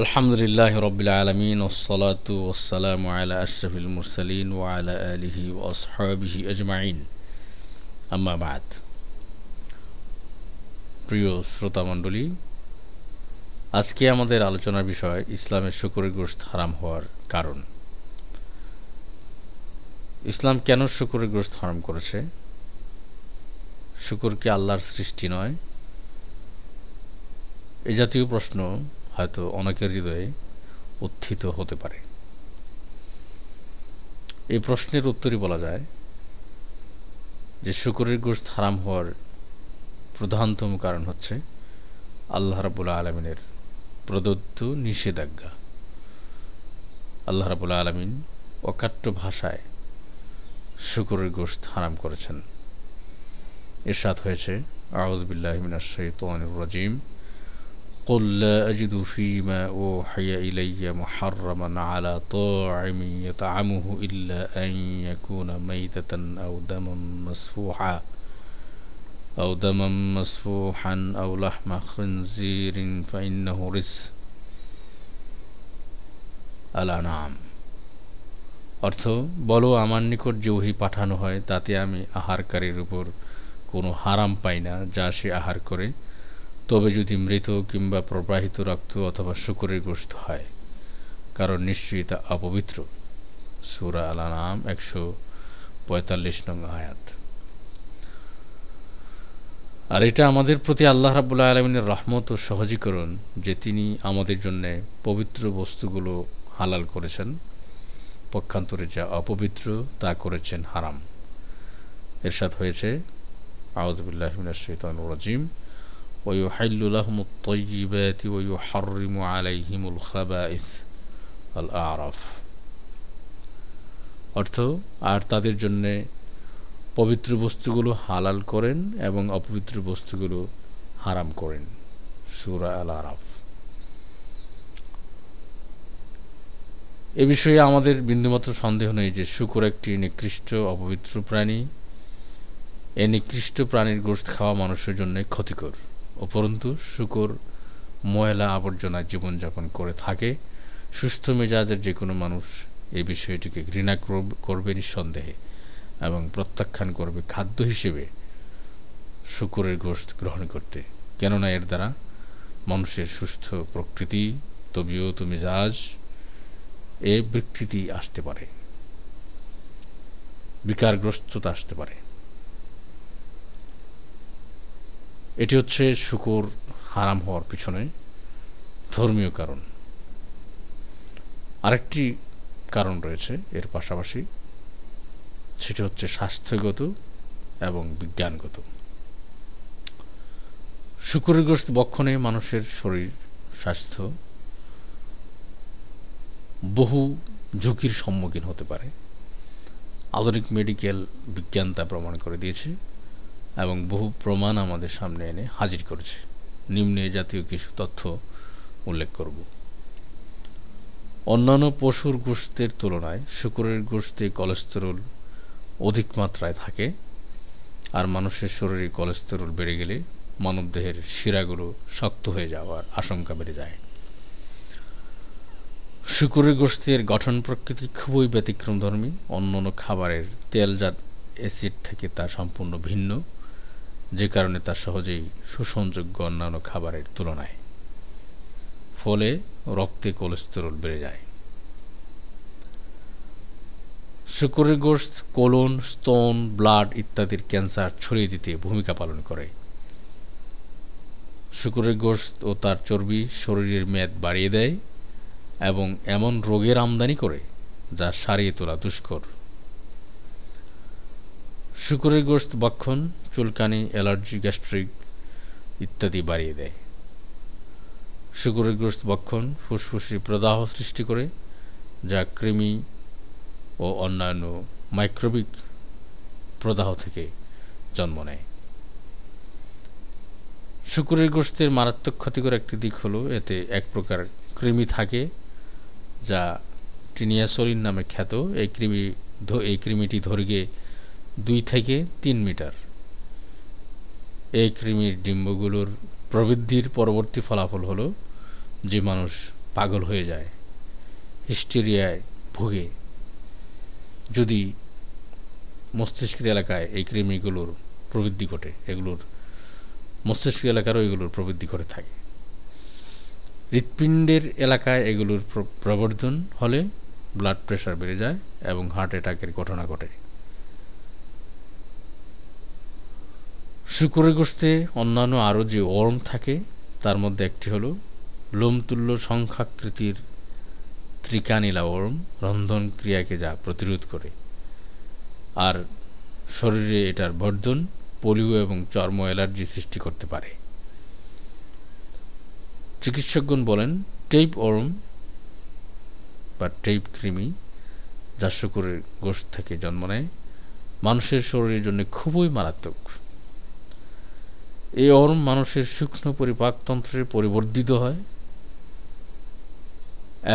আলহামদুলিল্লাহ রবিল আলমিন ওসলাত ওসালাম আলা আশরফিল মুরসালিন ও আলা আলিহি ওসহাবিহি আজমাইন। আম্মাবাদ প্রিয় শ্রোতামণ্ডলী আজকে আমাদের আলোচনার বিষয় ইসলামের শুকুরের গোষ্ঠ হারাম হওয়ার কারণ। ইসলাম কেন শুকুরের গোষ্ঠ হারাম করেছে? শুকুর কি আল্লাহর সৃষ্টি নয়? এ জাতীয় প্রশ্ন হয়তো অনেকের হৃদয়ে উত্থিত হতে পারে। এই প্রশ্নের উত্তরই বলা যায় যে শুকুরের গোষ্ঠ হারাম হওয়ার প্রধানতম কারণ হচ্ছে আল্লাহ রাবুল্লাহ আলমিনের প্রদত্ত নিষেধাজ্ঞা। আল্লাহ রাবুল্লাহ আলমিন অকাট্য ভাষায় শুকুরের গোষ্ঠ হারাম করেছেন। এরশাদ হয়েছে আউজবিল্লাহ মিনাশ শৈতানির রাজিম। قل لا أجد فيما أوحي إلي محرما على طاعم يطعمه إلا أن يكون ميتة أو دما مسفوحا أو دما مسفوحا أو لحم خنزير فإنه رس الأنعام অর্থ বলো আমার নিকট যে ওহি পাঠানো হয় তাতে আমি আহারকারীর উপর কোনো হারাম পাই না যা সে আহার করে তবে যদি মৃত কিংবা প্রবাহিত রক্ত অথবা শুকরের গোষ্ঠ হয়, কারণ নিশ্চয়ই তা অপবিত্র। সুরা আলা নাম একশো পঁয়তাল্লিশ নং আয়াত। আর এটা আমাদের প্রতি আল্লাহ রাবুল্লাহ আলমিনের রহমত ও সহজীকরণ যে তিনি আমাদের জন্য পবিত্র বস্তুগুলো হালাল করেছেন, পক্ষান্তরে যা অপবিত্র তা করেছেন হারাম। এরশাদ হয়েছে আউদুল্লাহ রাজিম। ويحل لهم الطيبات ويحرم عليهم الخبائث الأعراف অর্থ আর তাদের জন্য পবিত্র বস্তুগুলো হালাল করেন এবং অপবিত্র বস্তুগুলো হারাম করেন সুরা আল আরাফ এ বিষয়ে আমাদের বিন্দুমাত্র সন্দেহ নেই যে শুকুর একটি নিকৃষ্ট অপবিত্র প্রাণী এ নিকৃষ্ট প্রাণীর গোষ্ঠ খাওয়া মানুষের জন্য ক্ষতিকর উপরন্তু শুকর, ময়লা আবর্জনায় জীবনযাপন করে থাকে, সুস্থ মেজাজের যে কোনো মানুষ এই বিষয়টিকে ঘৃণা করবে নিঃসন্দেহে এবং প্রত্যাখ্যান করবে খাদ্য হিসেবে শুকুরের গোষ্ঠ গ্রহণ করতে। কেননা এর দ্বারা মানুষের সুস্থ প্রকৃতি, তবিয়ত, মেজাজ এ বিকৃতি আসতে পারে। বিকারগ্রস্ততা আসতে পারে। এটি হচ্ছে শুকুর হারাম হওয়ার পিছনে ধর্মীয় কারণ। আরেকটি কারণ রয়েছে এর পাশাপাশি, সেটি হচ্ছে স্বাস্থ্যগত এবং বিজ্ঞানগত। শুকুরগ্রস্ত বক্ষণে মানুষের শরীর, স্বাস্থ্য বহু ঝুঁকির সম্মুখীন হতে পারে। আধুনিক মেডিকেল বিজ্ঞান তা প্রমাণ করে দিয়েছে। এবং বহু প্রমাণ আমাদের সামনে এনে হাজির করেছে। নিম্নে জাতীয় কিছু তথ্য উল্লেখ করব। অন্যান্য পশুর গোষ্ঠের তুলনায় শুকুরের গোষ্ঠে কোলেস্টেরল অধিক মাত্রায় থাকে আর মানুষের শরীরে কোলেস্টেরল বেড়ে গেলে মানবদেহের শিরাগুলো শক্ত হয়ে যাওয়ার আশঙ্কা বেড়ে যায়। শুকুরের গোষ্ঠের গঠন প্রকৃতি খুবই ব্যতিক্রমধর্মী। অন্যান্য খাবারের তেলজাত অ্যাসিড থেকে তা সম্পূর্ণ ভিন্ন। যে কারণে তা সহজেই শোষণযোগ্য অন্যান্য খাবারের তুলনায়। ফলে রক্তে কোলেস্টেরল বেড়ে যায়। শুকুরের গোষ্ঠ কোলন, স্তন, ব্লাড ইত্যাদির ক্যান্সার ছড়িয়ে দিতে ভূমিকা পালন করে। শুকুরের গোষ্ঠ ও তার চর্বি শরীরের মেদ বাড়িয়ে দেয় এবং এমন রোগের আমদানি করে যা সারিয়ে তোলা দুষ্কর। শুকুরের গোস্ত বক্ষণ চুলকানি, অ্যালার্জি, গ্যাস্ট্রিক ইত্যাদি বাড়িয়ে দেয়। গোষ্ঠ বক্ষণ ফুসফুসে প্রদাহ সৃষ্টি করে, যা কৃমি ও অন্যান্য মাইক্রোবিক প্রদাহ থেকে জন্ম নেয়। শুকুরের গোষ্ঠের মারাত্মক ক্ষতিকর একটি দিক হলো, এতে এক প্রকার কৃমি থাকে, যা টিনিয়াসোলিন নামে খ্যাত। এই কৃমি এই কৃমিটি দৈর্ঘ্যে দুই থেকে তিন মিটার। এই কৃমির ডিম্বগুলোর প্রবৃদ্ধির পরবর্তী ফলাফল হলো যে মানুষ পাগল হয়ে যায়, হিস্টেরিয়ায় ভোগে। যদি মস্তিষ্কের এলাকায় এই কৃমিগুলোর প্রবৃদ্ধি ঘটে, এগুলোর মস্তিষ্ক এলাকারও এগুলোর প্রবৃদ্ধি ঘটে থাকে। হৃৎপিণ্ডের এলাকায় এগুলোর প্রবর্ধন হলে ব্লাড প্রেশার বেড়ে যায় এবং হার্ট অ্যাটাকের ঘটনা ঘটে। শুকুরের গোষ্ঠে অন্যান্য আরও যে ওর্ম থাকে, তার মধ্যে একটি হল লোমতুল্য সংখ্যাকৃতির ত্রিকানিলা ওর্ম, রন্ধন ক্রিয়াকে যা প্রতিরোধ করে। আর শরীরে এটার বর্ধন, পোলিও এবং চর্ম অ্যালার্জি সৃষ্টি করতে পারে। চিকিৎসকগণ বলেন, টেইপ ওর্ম বা টেইপ কৃমি যা শুকুরের গোষ্ঠ থেকে জন্ম নেয়, মানুষের শরীরের জন্য খুবই মারাত্মক। এই অর্ম মানুষের সূক্ষ্ম পরিপাকতন্ত্রে পরিবর্ধিত হয়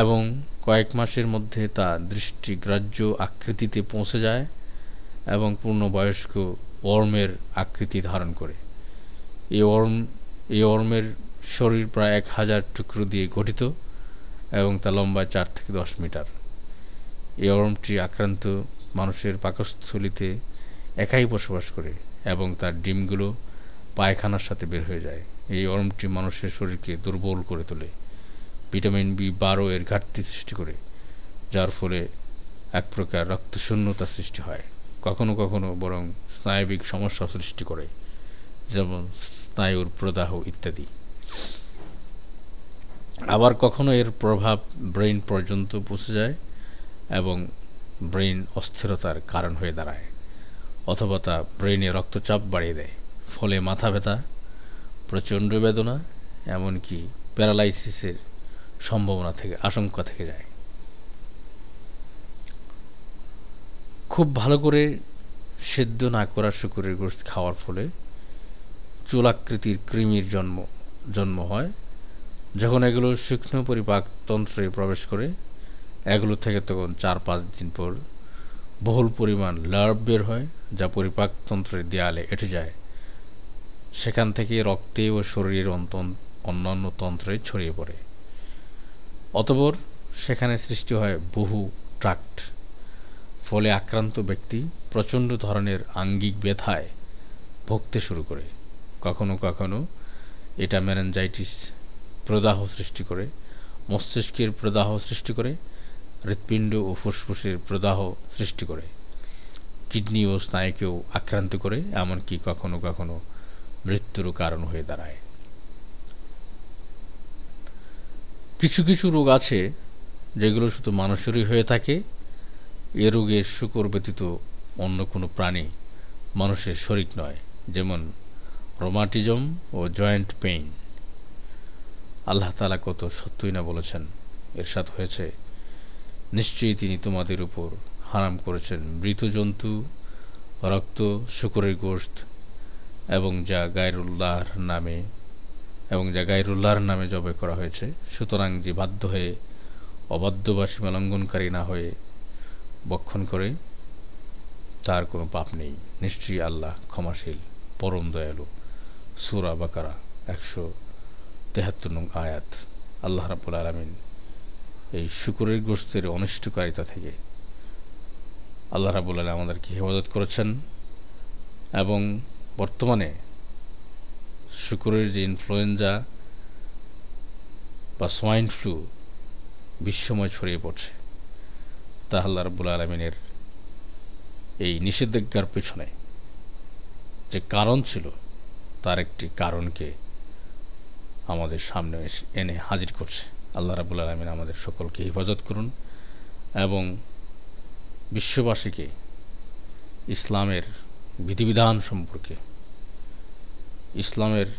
এবং কয়েক মাসের মধ্যে তা দৃষ্টিগ্রাহ্য আকৃতিতে পৌঁছে যায় এবং পূর্ণবয়স্ক অর্মের আকৃতি ধারণ করে। এই অর্ম এই অর্মের শরীর প্রায় এক হাজার টুকরো দিয়ে গঠিত এবং তা লম্বায় চার থেকে দশ মিটার। এই অর্মটি আক্রান্ত মানুষের পাকস্থলিতে একাই বসবাস করে এবং তার ডিমগুলো পায়খানার সাথে বের হয়ে যায়। এই অরমটি মানুষের শরীরকে দুর্বল করে তোলে। ভিটামিন বি বারো এর ঘাটতি সৃষ্টি করে, যার ফলে এক প্রকার রক্তশূন্যতা সৃষ্টি হয়। কখনো কখনো বরং স্নায়বিক সমস্যা সৃষ্টি করে, যেমন স্নায়ুর প্রদাহ ইত্যাদি। আবার কখনো এর প্রভাব ব্রেইন পর্যন্ত পৌঁছে যায় এবং ব্রেইন অস্থিরতার কারণ হয়ে দাঁড়ায়, অথবা তা ব্রেইনে রক্তচাপ বাড়িয়ে দেয়। ফলে মাথা ব্যথা, প্রচণ্ড বেদনা, এমনকি প্যারালাইসিসের সম্ভাবনা থেকে, আশঙ্কা থেকে যায়। খুব ভালো করে সেদ্ধ না করা শুকুরের গোষ্ঠ খাওয়ার ফলে চুলাকৃতির কৃমির জন্ম জন্ম হয়। যখন এগুলো সূক্ষ্ম পরিপাকতন্ত্রে প্রবেশ করে, এগুলো থেকে তখন চার পাঁচ দিন পর বহুল পরিমাণ লার্ভ বের হয়, যা পরিপাকতন্ত্রের দেয়ালে এঁটে যায়। সেখান থেকে রক্তে ও শরীরের অন্যান্য তন্ত্রে ছড়িয়ে পড়ে। অতপর সেখানে সৃষ্টি হয় বহু ট্রাক্ট। ফলে আক্রান্ত ব্যক্তি প্রচণ্ড ধরনের আঙ্গিক ব্যথায় ভুগতে শুরু করে। কখনো কখনো এটা ম্যানেঞ্জাইটিস প্রদাহ সৃষ্টি করে, মস্তিষ্কের প্রদাহ সৃষ্টি করে, হৃৎপিণ্ড ও ফুসফুসের প্রদাহ সৃষ্টি করে। কিডনি ও স্নায়ুকেও আক্রান্ত করে, এমনকি কখনো কখনো মৃত্যুরও কারণ হয়ে দাঁড়ায়। কিছু কিছু রোগ আছে যেগুলো শুধু মানুষেরই হয়ে থাকে। এ রোগের শুকর ব্যতীত অন্য কোনো প্রাণী মানুষের শরিক নয়, যেমন রোমাটিজম ও জয়েন্ট পেইন। আল্লাহ তালা কত সত্যই না বলেছেন এর সাথে হয়েছে, নিশ্চয়ই তিনি তোমাদের উপর হারাম করেছেন মৃত জন্তু, রক্ত, শুকরের গোষ্ঠ এবং যা গায়রুল্লাহর নামে এবং যা গায়রুল্লাহর নামে জবে করা হয়েছে, সুতরাং যে বাধ্য হয়ে অবাধ্যবাসী লঙ্ঘনকারী না হয়ে বক্ষণ করে, তার কোনো পাপ নেই। নিশ্চয়ই আল্লাহ ক্ষমাশীল, পরম দয়ালু। সুরা বাকারা, একশো তেহাত্তর নং আয়াত। আল্লাহ রাবুল আলমিন এই শুকুরের গোস্তের অনিষ্টকারিতা থেকে আল্লাহ রাবুল আলম আমাদেরকে হেফাজত করেছেন এবং বর্তমানে শুকুরের যে ইনফ্লুয়েঞ্জা বা সোয়াইন ফ্লু বিশ্বময় ছড়িয়ে পড়ছে, তা আল্লাহ রব্বুল আলমিনের এই নিষেধাজ্ঞার পেছনে যে কারণ ছিল, তার একটি কারণকে আমাদের সামনে এনে হাজির করছে। আল্লাহ রাবুল আলমিন আমাদের সকলকে হেফাজত করুন এবং বিশ্ববাসীকে ইসলামের বিধিবিধান সম্পর্কে ইসলামের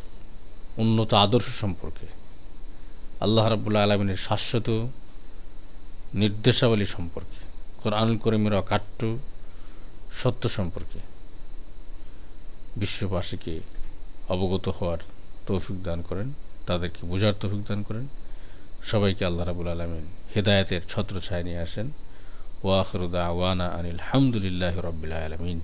উন্নত আদর্শ সম্পর্কে। আল্লাহ রাবুল্লাহ আলমিনের শাশ্বত নির্দেশাবলী সম্পর্কে কোরআন করিমের অকাট্য সত্য সম্পর্কে বিশ্ববাসীকে অবগত হওয়ার তৌফিক দান করেন, তাদেরকে বোঝার তৌফিক দান করেন। সবাইকে আল্লাহ রাবুল আলমিন হেদায়তের ছত্র ছায় নিয়ে আসেন। ওয়াখরুদা আওয়ানা আনিল হামদুলিল্লাহ রবিল আলমিন।